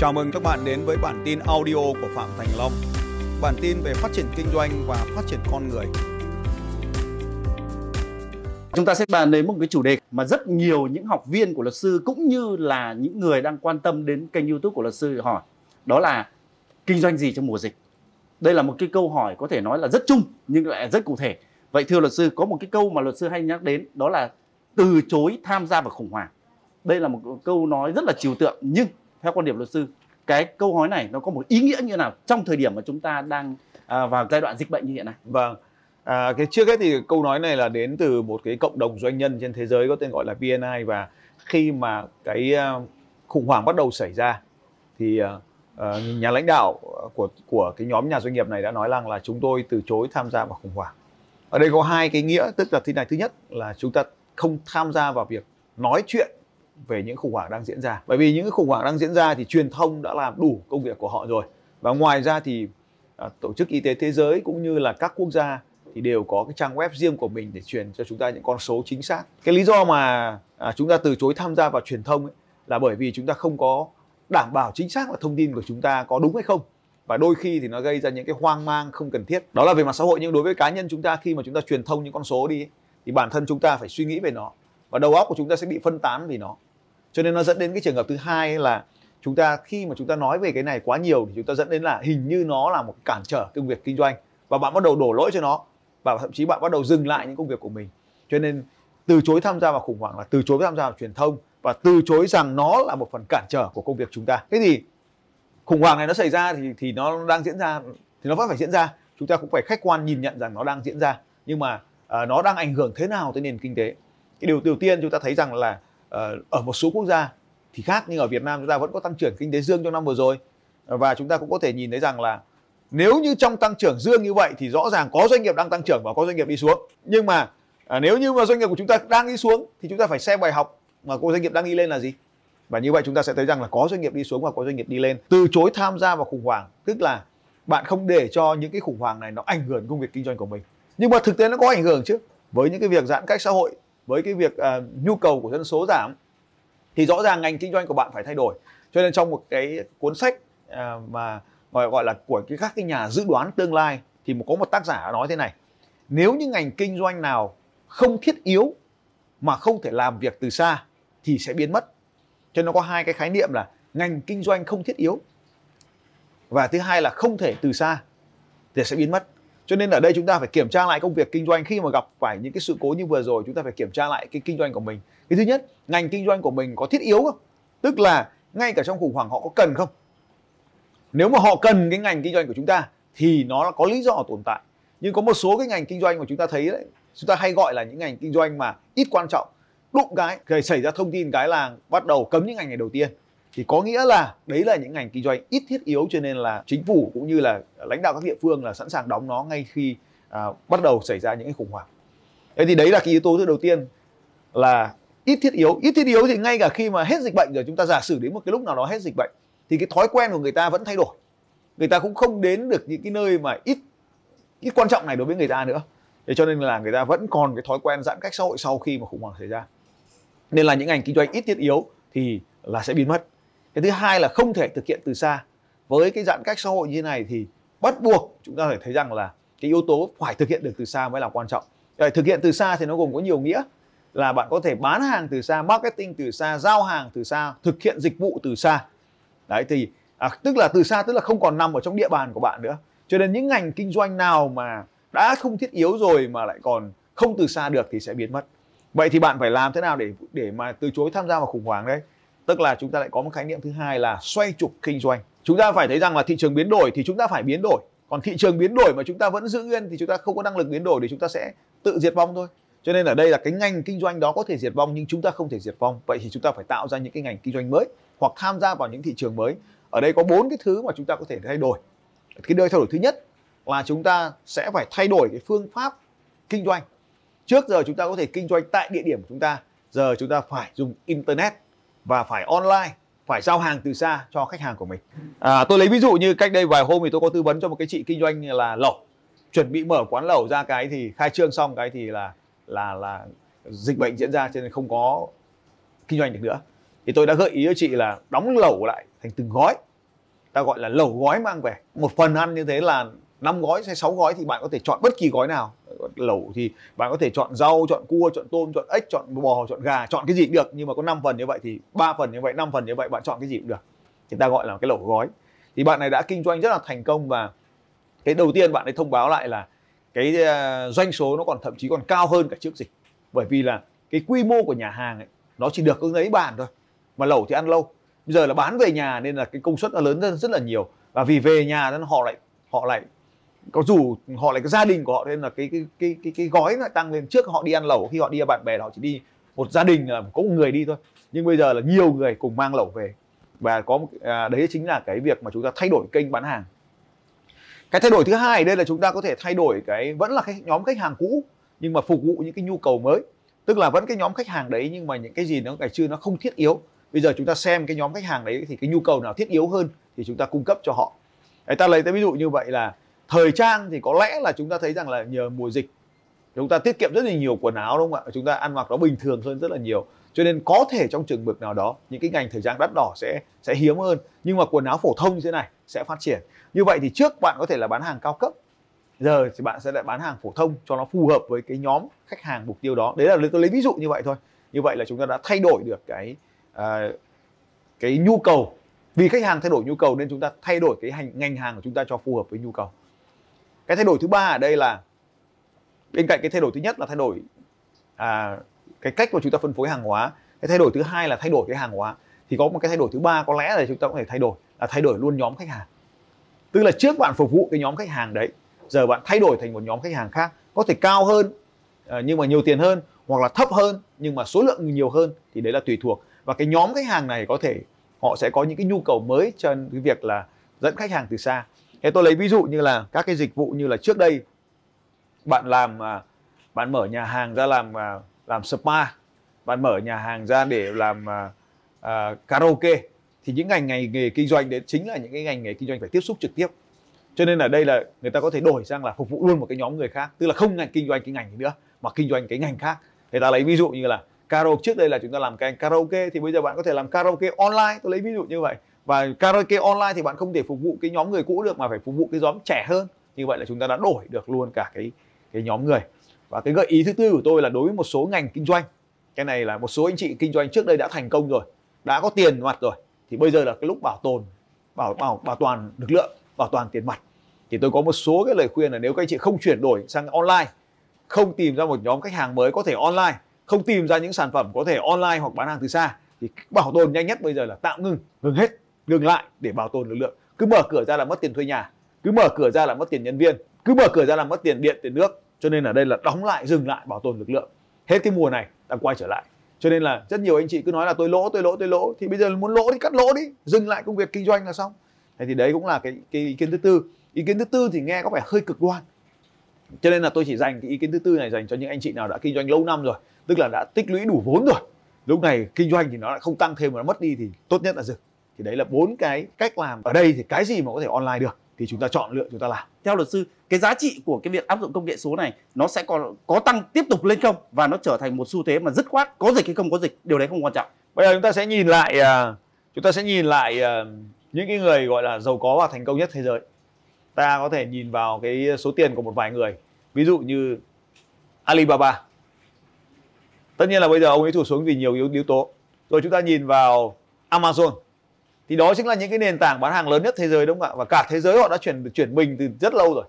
Chào mừng các bạn đến với bản tin audio của Phạm Thành Long. Bản tin về phát triển kinh doanh và phát triển con người. Chúng ta sẽ bàn đến một cái chủ đề mà rất nhiều những học viên của luật sư cũng như là những người đang quan tâm đến kênh YouTube của luật sư hỏi. Đó là kinh doanh gì trong mùa dịch? Đây là một cái câu hỏi có thể nói là rất chung nhưng lại rất cụ thể. Vậy thưa luật sư, có một cái câu mà luật sư hay nhắc đến đó là từ chối tham gia vào khủng hoảng. Đây là một câu nói rất là trừu tượng nhưng theo quan điểm luật sư cái câu hỏi này nó có một ý nghĩa như nào trong thời điểm mà chúng ta đang à, vào giai đoạn dịch bệnh như hiện nay? Vâng. À, cái trước hết thì câu nói này là đến từ một cái cộng đồng doanh nhân trên thế giới có tên gọi là BNI và khi mà cái uh, khủng hoảng bắt đầu xảy ra thì uh, nhà lãnh đạo của của cái nhóm nhà doanh nghiệp này đã nói rằng là chúng tôi từ chối tham gia vào khủng hoảng. Ở đây có hai cái nghĩa tức là thế này thứ nhất là chúng ta không tham gia vào việc nói chuyện về những khủng hoảng đang diễn ra. Bởi vì những khủng hoảng đang diễn ra thì truyền thông đã làm đủ công việc của họ rồi. Và ngoài ra thì à, tổ chức y tế thế giới cũng như là các quốc gia thì đều có cái trang web riêng của mình để truyền cho chúng ta những con số chính xác. Cái lý do mà à, chúng ta từ chối tham gia vào truyền thông ấy, là bởi vì chúng ta không có đảm bảo chính xác là thông tin của chúng ta có đúng hay không. Và đôi khi thì nó gây ra những cái hoang mang không cần thiết. Đó là về mặt xã hội nhưng đối với cá nhân chúng ta khi mà chúng ta truyền thông những con số đi thì bản thân chúng ta phải suy nghĩ về nó. Và đầu óc của chúng ta sẽ bị phân tán vì nó cho nên nó dẫn đến cái trường hợp thứ hai là chúng ta khi mà chúng ta nói về cái này quá nhiều thì chúng ta dẫn đến là hình như nó là một cản trở công việc kinh doanh và bạn bắt đầu đổ lỗi cho nó và thậm chí bạn bắt đầu dừng lại những công việc của mình. Cho nên từ chối tham gia vào khủng hoảng là từ chối tham gia vào truyền thông và từ chối rằng nó là một phần cản trở của công việc chúng ta. Thế thì khủng hoảng này nó xảy ra thì thì nó đang diễn ra thì nó vẫn phải diễn ra. Chúng ta cũng phải khách quan nhìn nhận rằng nó đang diễn ra. Nhưng mà uh, nó đang ảnh hưởng thế nào tới nền kinh tế? Cái điều đầu tiên chúng ta thấy rằng là Ờ, ở một số quốc gia thì khác nhưng ở Việt Nam chúng ta vẫn có tăng trưởng kinh tế dương trong năm vừa rồi. Ờ, và chúng ta cũng có thể nhìn thấy rằng là nếu như trong tăng trưởng dương như vậy thì rõ ràng có doanh nghiệp đang tăng trưởng và có doanh nghiệp đi xuống. Nhưng mà à, nếu như mà doanh nghiệp của chúng ta đang đi xuống thì chúng ta phải xem bài học mà có doanh nghiệp đang đi lên là gì. Và như vậy chúng ta sẽ thấy rằng là có doanh nghiệp đi xuống và có doanh nghiệp đi lên. Từ chối tham gia vào khủng hoảng tức là bạn không để cho những cái khủng hoảng này nó ảnh hưởng công việc kinh doanh của mình. Nhưng mà thực tế nó có ảnh hưởng chứ với những cái việc giãn cách xã hội với cái việc uh, nhu cầu của dân số giảm thì rõ ràng ngành kinh doanh của bạn phải thay đổi. Cho nên trong một cái cuốn sách uh, mà gọi gọi là của cái các cái nhà dự đoán tương lai thì có một tác giả nói thế này nếu như ngành kinh doanh nào không thiết yếu mà không thể làm việc từ xa thì sẽ biến mất. Cho nên nó có hai cái khái niệm là ngành kinh doanh không thiết yếu và thứ hai là không thể từ xa thì sẽ biến mất cho nên ở đây chúng ta phải kiểm tra lại công việc kinh doanh khi mà gặp phải những cái sự cố như vừa rồi, chúng ta phải kiểm tra lại cái kinh doanh của mình. Cái thứ nhất, ngành kinh doanh của mình có thiết yếu không? Tức là ngay cả trong khủng hoảng họ có cần không? Nếu mà họ cần cái ngành kinh doanh của chúng ta thì nó có lý do tồn tại. Nhưng có một số cái ngành kinh doanh mà chúng ta thấy đấy, chúng ta hay gọi là những ngành kinh doanh mà ít quan trọng. Đụng cái thì xảy ra thông tin cái là bắt đầu cấm những ngành này đầu tiên thì có nghĩa là đấy là những ngành kinh doanh ít thiết yếu cho nên là chính phủ cũng như là lãnh đạo các địa phương là sẵn sàng đóng nó ngay khi à, bắt đầu xảy ra những cái khủng hoảng. Thế thì đấy là cái yếu tố thứ đầu tiên là ít thiết yếu. Ít thiết yếu thì ngay cả khi mà hết dịch bệnh rồi chúng ta giả sử đến một cái lúc nào đó hết dịch bệnh thì cái thói quen của người ta vẫn thay đổi. Người ta cũng không đến được những cái nơi mà ít ít quan trọng này đối với người ta nữa. Thế cho nên là người ta vẫn còn cái thói quen giãn cách xã hội sau khi mà khủng hoảng xảy ra. Nên là những ngành kinh doanh ít thiết yếu thì là sẽ biến mất cái thứ hai là không thể thực hiện từ xa. Với cái giãn cách xã hội như thế này thì bắt buộc chúng ta phải thấy rằng là cái yếu tố phải thực hiện được từ xa mới là quan trọng. Để thực hiện từ xa thì nó gồm có nhiều nghĩa. Là bạn có thể bán hàng từ xa marketing từ xa giao hàng từ xa thực hiện dịch vụ từ xa. Đấy thì à, tức là từ xa tức là không còn nằm ở trong địa bàn của bạn nữa. Cho nên những ngành kinh doanh nào mà đã không thiết yếu rồi mà lại còn không từ xa được thì sẽ biến mất. Vậy thì bạn phải làm thế nào để để mà từ chối tham gia vào khủng hoảng đấy? Tức là chúng ta lại có một khái niệm thứ hai là xoay trục kinh doanh chúng ta phải thấy rằng là thị trường biến đổi thì chúng ta phải biến đổi còn thị trường biến đổi mà chúng ta vẫn giữ nguyên thì chúng ta không có năng lực biến đổi thì chúng ta sẽ tự diệt vong thôi cho nên ở đây là cái ngành kinh doanh đó có thể diệt vong nhưng chúng ta không thể diệt vong vậy thì chúng ta phải tạo ra những cái ngành kinh doanh mới hoặc tham gia vào những thị trường mới ở đây có bốn cái thứ mà chúng ta có thể thay đổi cái đời thay đổi thứ nhất là chúng ta sẽ phải thay đổi cái phương pháp kinh doanh trước giờ chúng ta có thể kinh doanh tại địa điểm của chúng ta giờ chúng ta phải dùng internet và phải online phải giao hàng từ xa cho khách hàng của mình. À, tôi lấy ví dụ như cách đây vài hôm thì tôi có tư vấn cho một cái chị kinh doanh là lẩu. Chuẩn bị mở quán lẩu ra cái thì khai trương xong cái thì là là là dịch bệnh diễn ra cho nên không có kinh doanh được nữa. Thì tôi đã gợi ý cho chị là đóng lẩu lại thành từng gói. Ta gọi là lẩu gói mang về. Một phần ăn như thế là 5 gói hay 6 gói thì bạn có thể chọn bất kỳ gói nào. Lẩu thì bạn có thể chọn rau, chọn cua, chọn tôm, chọn ếch, chọn bò, chọn gà, chọn cái gì cũng được. Nhưng mà có 5 phần như vậy thì ba phần như vậy 5 phần như vậy bạn chọn cái gì cũng được. Thì ta gọi là cái lẩu gói. Thì bạn này đã kinh doanh rất là thành công và cái đầu tiên bạn ấy thông báo lại là cái ờ, doanh số nó còn thậm chí còn cao hơn cả trước dịch. Bởi vì là cái quy mô của nhà hàng ấy, nó chỉ được có lấy bàn thôi, mà lẩu thì ăn lâu. Bây giờ là bán về nhà nên là cái công suất nó lớn hơn rất là nhiều. Và vì về nhà nên họ lại họ lại có dù họ lại cái gia đình của họ nên là cái cái cái cái, cái gói lại tăng lên. Trước họ đi ăn lẩu khi họ đi với bạn bè họ chỉ đi một gia đình là có một người đi thôi. Nhưng bây giờ là nhiều người cùng mang lẩu về. Và có à, đấy chính là cái việc mà chúng ta thay đổi kênh bán hàng. Cái thay đổi thứ hai đây là chúng ta có thể thay đổi cái vẫn là cái nhóm khách hàng cũ nhưng mà phục vụ những cái nhu cầu mới. Tức là vẫn cái nhóm khách hàng đấy nhưng mà những cái gì nó ngày xưa nó không thiết yếu. Bây giờ chúng ta xem cái nhóm khách hàng đấy thì cái nhu cầu nào thiết yếu hơn thì chúng ta cung cấp cho họ. Đấy, ta lấy cái ví dụ như vậy là thời trang thì có lẽ là chúng ta thấy rằng là nhờ mùa dịch chúng ta tiết kiệm rất là nhiều quần áo đúng không ạ? Chúng ta ăn mặc nó bình thường hơn rất là nhiều. Cho nên có thể trong trường mực nào đó những cái ngành thời trang đắt đỏ sẽ sẽ hiếm hơn. Nhưng mà quần áo phổ thông như thế này sẽ phát triển. Như vậy thì trước bạn có thể là bán hàng cao cấp giờ thì bạn sẽ lại bán hàng phổ thông cho nó phù hợp với cái nhóm khách hàng mục tiêu đó. Đấy là tôi lấy ví dụ như vậy thôi. Như vậy là chúng ta đã thay đổi được cái uh, cái nhu cầu. Vì khách hàng thay đổi nhu cầu nên chúng ta thay đổi cái hành ngành hàng của chúng ta cho phù hợp với nhu cầu cái thay đổi thứ ba ở đây là bên cạnh cái thay đổi thứ nhất là thay đổi à, cái cách mà chúng ta phân phối hàng hóa cái thay đổi thứ hai là thay đổi cái hàng hóa. Thì có một cái thay đổi thứ ba có lẽ là chúng ta có thể thay đổi là thay đổi luôn nhóm khách hàng. Tức là trước bạn phục vụ cái nhóm khách hàng đấy giờ bạn thay đổi thành một nhóm khách hàng khác có thể cao hơn ờ, nhưng mà nhiều tiền hơn hoặc là thấp hơn nhưng mà số lượng nhiều hơn thì đấy là tùy thuộc. Và cái nhóm khách hàng này có thể họ sẽ có những cái nhu cầu mới cho cái việc là dẫn khách hàng từ xa thế tôi lấy ví dụ như là các cái dịch vụ như là trước đây bạn làm à, bạn mở nhà hàng ra làm à, làm spa bạn mở nhà hàng ra để làm uh, karaoke thì những ngành nghề nghề kinh doanh đấy chính là những cái ngành nghề kinh doanh phải tiếp xúc trực tiếp. Cho nên là đây là người ta có thể đổi sang là phục vụ luôn một cái nhóm người khác tức là không ngành kinh doanh cái ngành nữa mà kinh doanh cái ngành khác. Người ta lấy ví dụ như là karaoke trước đây là chúng ta làm cái karaoke thì bây giờ bạn có thể làm karaoke online. Tôi lấy ví dụ như vậy và karaoke online thì bạn không thể phục vụ cái nhóm người cũ được mà phải phục vụ cái nhóm trẻ hơn. Như vậy là chúng ta đã đổi được luôn cả cái cái nhóm người. Và cái gợi ý thứ tư của tôi là đối với một số ngành kinh doanh, cái này là một số anh chị kinh doanh trước đây đã thành công rồi, đã có tiền mặt rồi, thì bây giờ là cái lúc bảo tồn, bảo bảo bảo toàn lực lượng, bảo toàn tiền mặt. Thì tôi có một số cái lời khuyên là nếu các anh chị không chuyển đổi sang online, không tìm ra một nhóm khách hàng mới có thể online, không tìm ra những sản phẩm có thể online hoặc bán hàng từ xa, thì bảo tồn nhanh nhất bây giờ là tạm ngừng ngừng hết ngừng lại để bảo tồn lực lượng. Cứ mở cửa ra là mất tiền thuê nhà cứ mở cửa ra là mất tiền nhân viên cứ mở cửa ra là mất tiền điện tiền nước. Cho nên ở đây là đóng lại dừng lại bảo tồn lực lượng. Hết cái mùa này ta quay trở lại. Cho nên là rất nhiều anh chị cứ nói là tôi lỗ tôi lỗ tôi lỗ. Thì bây giờ muốn lỗ thì cắt lỗ đi dừng lại công việc kinh doanh là xong. Thế thì đấy cũng là cái, cái ý kiến thứ tư. Ý kiến thứ tư thì nghe có vẻ hơi cực đoan. Cho nên là tôi chỉ dành cái ý kiến thứ tư này dành cho những anh chị nào đã kinh doanh lâu năm rồi tức là đã tích lũy đủ vốn rồi. Lúc này kinh doanh thì nó lại không tăng thêm mà nó mất đi thì tốt nhất là dừng thì đấy là bốn cái cách làm. Ở đây thì cái gì mà có thể online được thì chúng ta chọn lựa chúng ta làm. Theo luật sư cái giá trị của cái việc áp dụng công nghệ số này nó sẽ còn có tăng tiếp tục lên không? Và nó trở thành một xu thế mà dứt khoát có dịch hay không có dịch điều đấy không quan trọng. Bây giờ chúng ta sẽ nhìn lại à, chúng ta sẽ nhìn lại à, những cái người gọi là giàu có và thành công nhất thế giới. Ta có thể nhìn vào cái số tiền của một vài người. Ví dụ như Alibaba. Tất nhiên là bây giờ ông ấy tụt xuống vì nhiều yếu, yếu tố. Rồi chúng ta nhìn vào Amazon thì đó chính là những cái nền tảng bán hàng lớn nhất thế giới đúng không ạ? Và cả thế giới họ đã chuyển chuyển mình từ rất lâu rồi.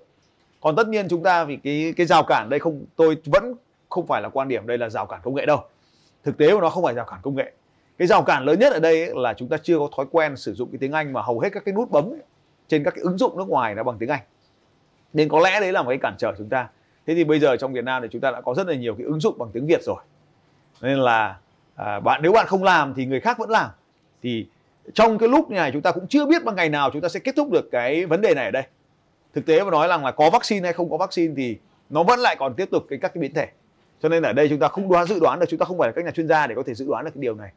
Còn tất nhiên chúng ta vì cái cái rào cản đây không tôi vẫn không phải là quan điểm đây là rào cản công nghệ đâu. Thực tế của nó không phải rào cản công nghệ. Cái rào cản lớn nhất ở đây ấy là chúng ta chưa có thói quen sử dụng cái tiếng Anh mà hầu hết các cái nút bấm ấy, trên các cái ứng dụng nước ngoài nó bằng tiếng Anh. Nên có lẽ đấy là một cái cản trở chúng ta. Thế thì bây giờ trong Việt Nam thì chúng ta đã có rất là nhiều cái ứng dụng bằng tiếng Việt rồi. Nên là à, bạn nếu bạn không làm thì người khác vẫn làm. Thì trong cái lúc này chúng ta cũng chưa biết bằng ngày nào chúng ta sẽ kết thúc được cái vấn đề này ở đây. Thực tế mà nói rằng là có vaccine hay không có vaccine thì nó vẫn lại còn tiếp tục cái các cái biến thể. Cho nên ở đây chúng ta không đoán dự đoán được chúng ta không phải là các nhà chuyên gia để có thể dự đoán được cái điều này.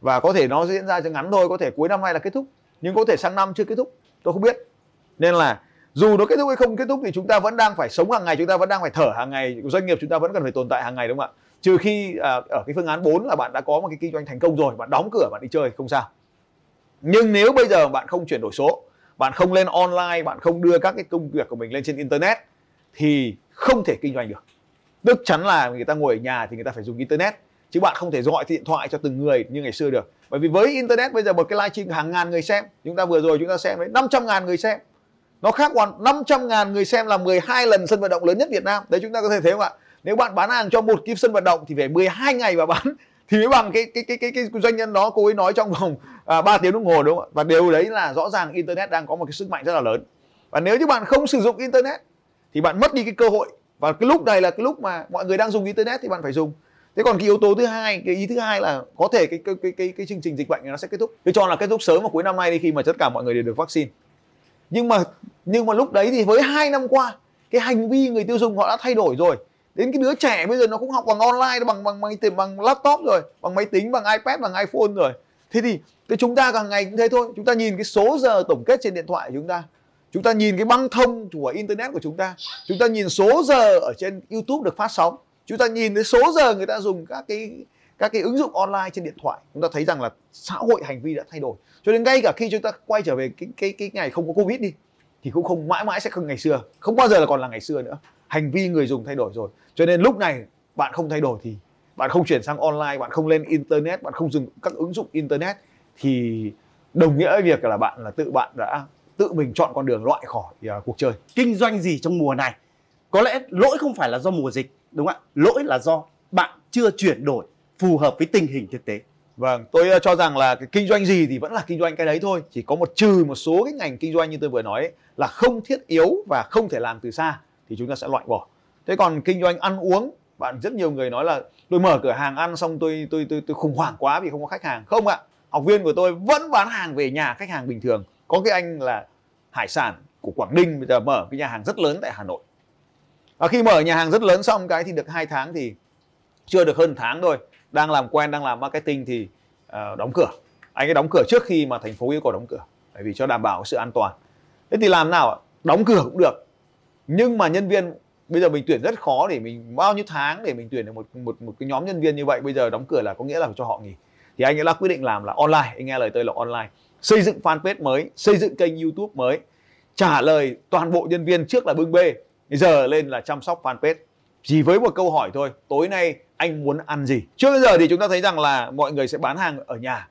Và có thể nó diễn ra cho ngắn thôi có thể cuối năm nay là kết thúc nhưng có thể sang năm chưa kết thúc tôi không biết. Nên là dù nó kết thúc hay không kết thúc thì chúng ta vẫn đang phải sống hàng ngày chúng ta vẫn đang phải thở hàng ngày doanh nghiệp chúng ta vẫn cần phải tồn tại hàng ngày đúng không ạ? Trừ khi à, ở cái phương án 4 là bạn đã có một cái kinh doanh thành công rồi bạn đóng cửa bạn đi chơi không sao nhưng nếu bây giờ bạn không chuyển đổi số, bạn không lên online, bạn không đưa các cái công việc của mình lên trên internet, thì không thể kinh doanh được. Tức chắn là người ta ngồi ở nhà thì người ta phải dùng internet, chứ bạn không thể gọi điện thoại cho từng người như ngày xưa được. Bởi vì với internet bây giờ, một cái livestream hàng ngàn người xem, chúng ta vừa rồi chúng ta xem đấy 500 ngàn người xem. Nó khác hoàn 500 ngàn người xem là 12 lần sân vận động lớn nhất Việt Nam. Đấy, chúng ta có thể thấy không ạ? Nếu bạn bán hàng cho một cái sân vận động thì phải 12 ngày mà bán thì mới bằng cái cái cái cái, cái doanh nhân đó cô ấy nói trong vòng à, 3 tiếng đồng hồ đúng không? Ạ và điều đấy là rõ ràng internet đang có một cái sức mạnh rất là lớn. Và nếu như bạn không sử dụng internet thì bạn mất đi cái cơ hội. Và cái lúc này là cái lúc mà mọi người đang dùng internet thì bạn phải dùng. Thế còn cái yếu tố thứ hai cái ý thứ hai là có thể cái cái cái cái, cái chương trình dịch bệnh này nó sẽ kết thúc. Tôi cho là kết thúc sớm vào cuối năm nay đi khi mà tất cả mọi người đều được vaccine. Nhưng mà nhưng mà lúc đấy thì với hai năm qua cái hành vi người tiêu dùng họ đã thay đổi rồi đến cái đứa trẻ bây giờ nó cũng học bằng online bằng bằng bằng bằng, bằng laptop rồi bằng máy tính bằng ipad bằng iphone rồi. Thế thì cái chúng ta càng ngày cũng thế thôi. Chúng ta nhìn cái số giờ tổng kết trên điện thoại của chúng ta. Chúng ta nhìn cái băng thông của internet của chúng ta. Chúng ta nhìn số giờ ở trên youtube được phát sóng. Chúng ta nhìn cái số giờ người ta dùng các cái các cái ứng dụng online trên điện thoại. Chúng ta thấy rằng là xã hội hành vi đã thay đổi. Cho nên ngay cả khi chúng ta quay trở về cái cái cái ngày không có covid đi thì cũng không mãi mãi sẽ không ngày xưa. Không bao giờ là còn là ngày xưa nữa hành vi người dùng thay đổi rồi. Cho nên lúc này bạn không thay đổi thì bạn không chuyển sang online bạn không lên internet bạn không dùng các ứng dụng internet thì đồng nghĩa với việc là bạn là tự bạn đã tự mình chọn con đường loại khỏi uh, cuộc chơi. Kinh doanh gì trong mùa này? Có lẽ lỗi không phải là do mùa dịch đúng không ạ? Lỗi là do bạn chưa chuyển đổi phù hợp với tình hình thực tế. Vâng, tôi ờ, cho rằng là cái kinh doanh gì thì vẫn là kinh doanh cái đấy thôi. Chỉ có một trừ một số cái ngành kinh doanh như tôi vừa nói ấy, là không thiết yếu và không thể làm từ xa thì chúng ta sẽ loại bỏ. Thế còn kinh doanh ăn uống, bạn rất nhiều người nói là tôi mở cửa hàng ăn xong tôi tôi tôi tôi khủng hoảng quá vì không có khách hàng. Không ạ. Học viên của tôi vẫn bán hàng về nhà khách hàng bình thường. Có cái anh là hải sản của Quảng Ninh bây giờ mở cái nhà hàng rất lớn tại Hà Nội. Và khi mở nhà hàng rất lớn xong cái thì được hai tháng thì chưa được hơn tháng thôi đang làm quen đang làm marketing thì uh, đóng cửa anh ấy đóng cửa trước khi mà thành phố yêu cầu đóng cửa bởi vì cho đảm bảo sự an toàn thế thì làm nào đóng cửa cũng được nhưng mà nhân viên bây giờ mình tuyển rất khó để mình bao nhiêu tháng để mình tuyển được một một một cái nhóm nhân viên như vậy bây giờ đóng cửa là có nghĩa là phải cho họ nghỉ. Thì anh ấy đã quyết định làm là online anh nghe lời tôi là online. Xây dựng fanpage mới xây dựng kênh youtube mới trả lời toàn bộ nhân viên trước là bưng bê giờ lên là chăm sóc fanpage. Chỉ với một câu hỏi thôi tối nay anh muốn ăn gì? Trước bây giờ thì chúng ta thấy rằng là mọi người sẽ bán hàng ở nhà.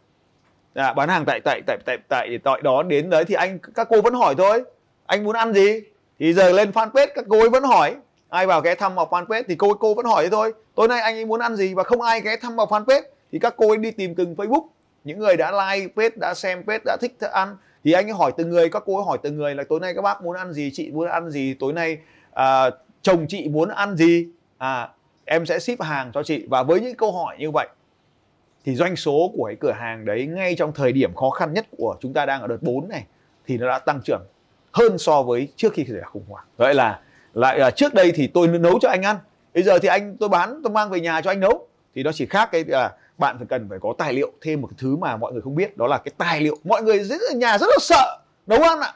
À, bán hàng tại tại tại tại tại tại đó đến đấy thì anh các cô vẫn hỏi thôi anh muốn ăn gì? Thì giờ lên fanpage các cô ấy vẫn hỏi. Ai vào ghé thăm vào fanpage thì cô cô vẫn hỏi thôi. Tối nay anh ấy muốn ăn gì và không ai ghé thăm vào fanpage thì các cô ấy đi tìm từng facebook. Những người đã like page đã xem page đã thích ăn thì anh ấy hỏi từng người các cô ấy hỏi từng người là tối nay các bác muốn ăn gì chị muốn ăn gì tối nay à, chồng chị muốn ăn gì? À em sẽ ship hàng cho chị. Và với những câu hỏi như vậy thì doanh số của cái cửa hàng đấy ngay trong thời điểm khó khăn nhất của chúng ta đang ở đợt 4 này thì nó đã tăng trưởng hơn so với trước khi xảy ra khủng hoảng. Vậy là lại là trước đây thì tôi nấu cho anh ăn, bây giờ thì anh tôi bán tôi mang về nhà cho anh nấu. Thì nó chỉ khác cái là bạn phải cần phải có tài liệu thêm một cái thứ mà mọi người không biết đó là cái tài liệu. Mọi người ở nhà rất là sợ nấu ăn ạ.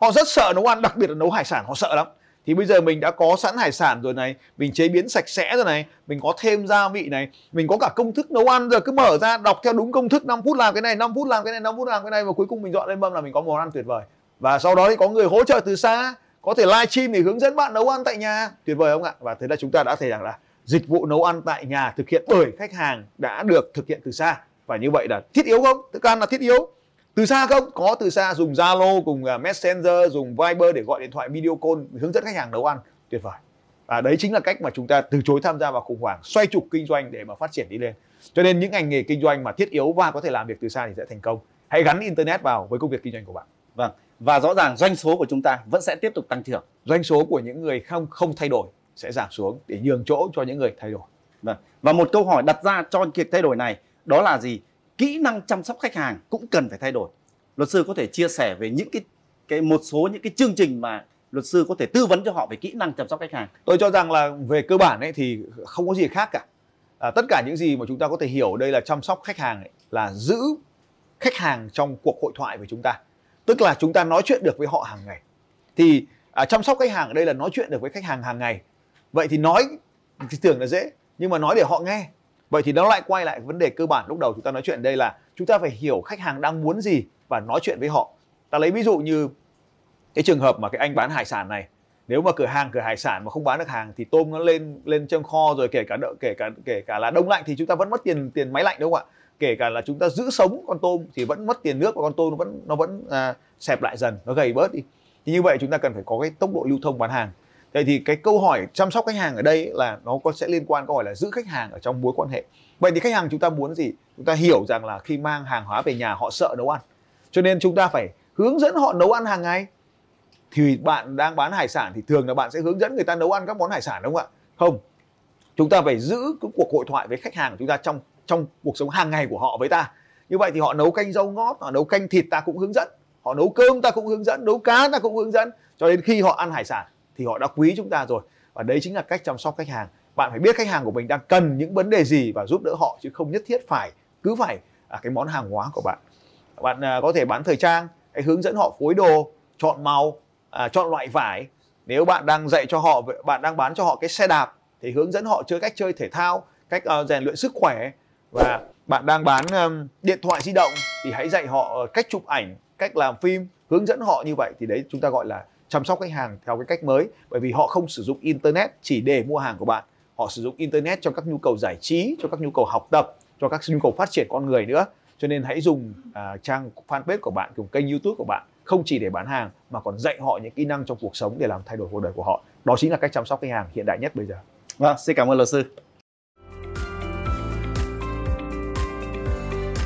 Họ rất sợ nấu ăn đặc biệt là nấu hải sản họ sợ lắm. Thì bây giờ mình đã có sẵn hải sản rồi này mình chế biến sạch sẽ rồi này mình có thêm gia vị này mình có cả công thức nấu ăn giờ cứ mở ra đọc theo đúng công thức 5 phút làm cái này 5 phút làm cái này 5 phút làm cái này và cuối cùng mình dọn lên mâm là mình có món ăn tuyệt vời và sau đó thì có người hỗ trợ từ xa, có thể live stream để hướng dẫn bạn nấu ăn tại nhà. Tuyệt vời không ạ? Và thế là chúng ta đã thấy rằng là dịch vụ nấu ăn tại nhà thực hiện bởi khách hàng đã được thực hiện từ xa. Và như vậy là thiết yếu không? Thức ăn là thiết yếu. Từ xa không? Có từ xa, dùng zalo cùng à, messenger, dùng viber để gọi điện thoại, video call hướng dẫn khách hàng nấu ăn. Tuyệt vời. Và đấy chính là cách mà chúng ta từ chối tham gia vào khủng hoảng xoay trục kinh doanh để mà phát triển đi lên. Cho nên những ngành nghề kinh doanh mà thiết yếu và có thể làm việc từ xa thì sẽ thành công. Hãy gắn internet vào với công việc kinh doanh của bạn vâng và rõ ràng doanh số của chúng ta vẫn sẽ tiếp tục tăng trưởng. Doanh số của những người không không thay đổi sẽ giảm xuống để nhường chỗ cho những người thay đổi. Vâng và một câu hỏi đặt ra cho việc thay đổi này đó là gì? Kỹ năng chăm sóc khách hàng cũng cần phải thay đổi. Luật sư có thể chia sẻ về những cái cái một số những cái chương trình mà luật sư có thể tư vấn cho họ về kỹ năng chăm sóc khách hàng? Tôi cho rằng là về cơ bản ấy thì không có gì khác cả. À, tất cả những gì mà chúng ta có thể hiểu đây là chăm sóc khách hàng ấy, là giữ khách hàng trong cuộc hội thoại với chúng ta tức là chúng ta nói chuyện được với họ hàng ngày. Thì à, chăm sóc khách hàng ở đây là nói chuyện được với khách hàng hàng ngày. Vậy thì nói thì tưởng là dễ nhưng mà nói để họ nghe. Vậy thì nó lại quay lại vấn đề cơ bản lúc đầu chúng ta nói chuyện đây là chúng ta phải hiểu khách hàng đang muốn gì và nói chuyện với họ. Ta lấy ví dụ như cái trường hợp mà cái anh bán hải sản này. Nếu mà cửa hàng cửa hải sản mà không bán được hàng thì tôm nó lên lên trong kho rồi kể cả đợi kể cả kể cả là đông lạnh thì chúng ta vẫn mất tiền tiền máy lạnh đúng không ạ? Kể cả là chúng ta giữ sống con tôm thì vẫn mất tiền nước và con tôm nó vẫn nó vẫn à, xẹp lại dần nó gầy bớt đi. Thì như vậy chúng ta cần phải có cái tốc độ lưu thông bán hàng. Vậy thì cái câu hỏi chăm sóc khách hàng ở đây là nó có sẽ liên quan câu hỏi là giữ khách hàng ở trong mối quan hệ. Vậy thì khách hàng chúng ta muốn gì? Chúng ta hiểu rằng là khi mang hàng hóa về nhà họ sợ nấu ăn. Cho nên chúng ta phải hướng dẫn họ nấu ăn hàng ngày. Thì bạn đang bán hải sản thì thường là bạn sẽ hướng dẫn người ta nấu ăn các món hải sản đúng không ạ? Không. Chúng ta phải giữ cái cuộc hội thoại với khách hàng của chúng ta trong trong cuộc sống hàng ngày của họ với ta. Như vậy thì họ nấu canh rau ngót họ nấu canh thịt ta cũng hướng dẫn. Họ nấu cơm ta cũng hướng dẫn nấu cá ta cũng hướng dẫn. Cho đến khi họ ăn hải sản thì họ đã quý chúng ta rồi. Và đấy chính là cách chăm sóc khách hàng. Bạn phải biết khách hàng của mình đang cần những vấn đề gì và giúp đỡ họ chứ không nhất thiết phải cứ phải à, cái món hàng hóa của bạn. Bạn à, có thể bán thời trang hãy hướng dẫn họ phối đồ chọn màu à, chọn loại vải. Nếu bạn đang dạy cho họ bạn đang bán cho họ cái xe đạp thì hướng dẫn họ chơi cách chơi thể thao cách uh, rèn luyện sức khỏe và bạn đang bán um, điện thoại di động thì hãy dạy họ cách chụp ảnh cách làm phim hướng dẫn họ như vậy. Thì đấy chúng ta gọi là chăm sóc khách hàng theo cái cách mới. Bởi vì họ không sử dụng internet chỉ để mua hàng của bạn. Họ sử dụng internet cho các nhu cầu giải trí cho các nhu cầu học tập cho các nhu cầu phát triển con người nữa. Cho nên hãy dùng uh, trang fanpage của bạn cùng kênh youtube của bạn không chỉ để bán hàng mà còn dạy họ những kỹ năng trong cuộc sống để làm thay đổi cuộc đời của họ. Đó chính là cách chăm sóc khách hàng hiện đại nhất bây giờ. Vâng xin cảm ơn luật sư.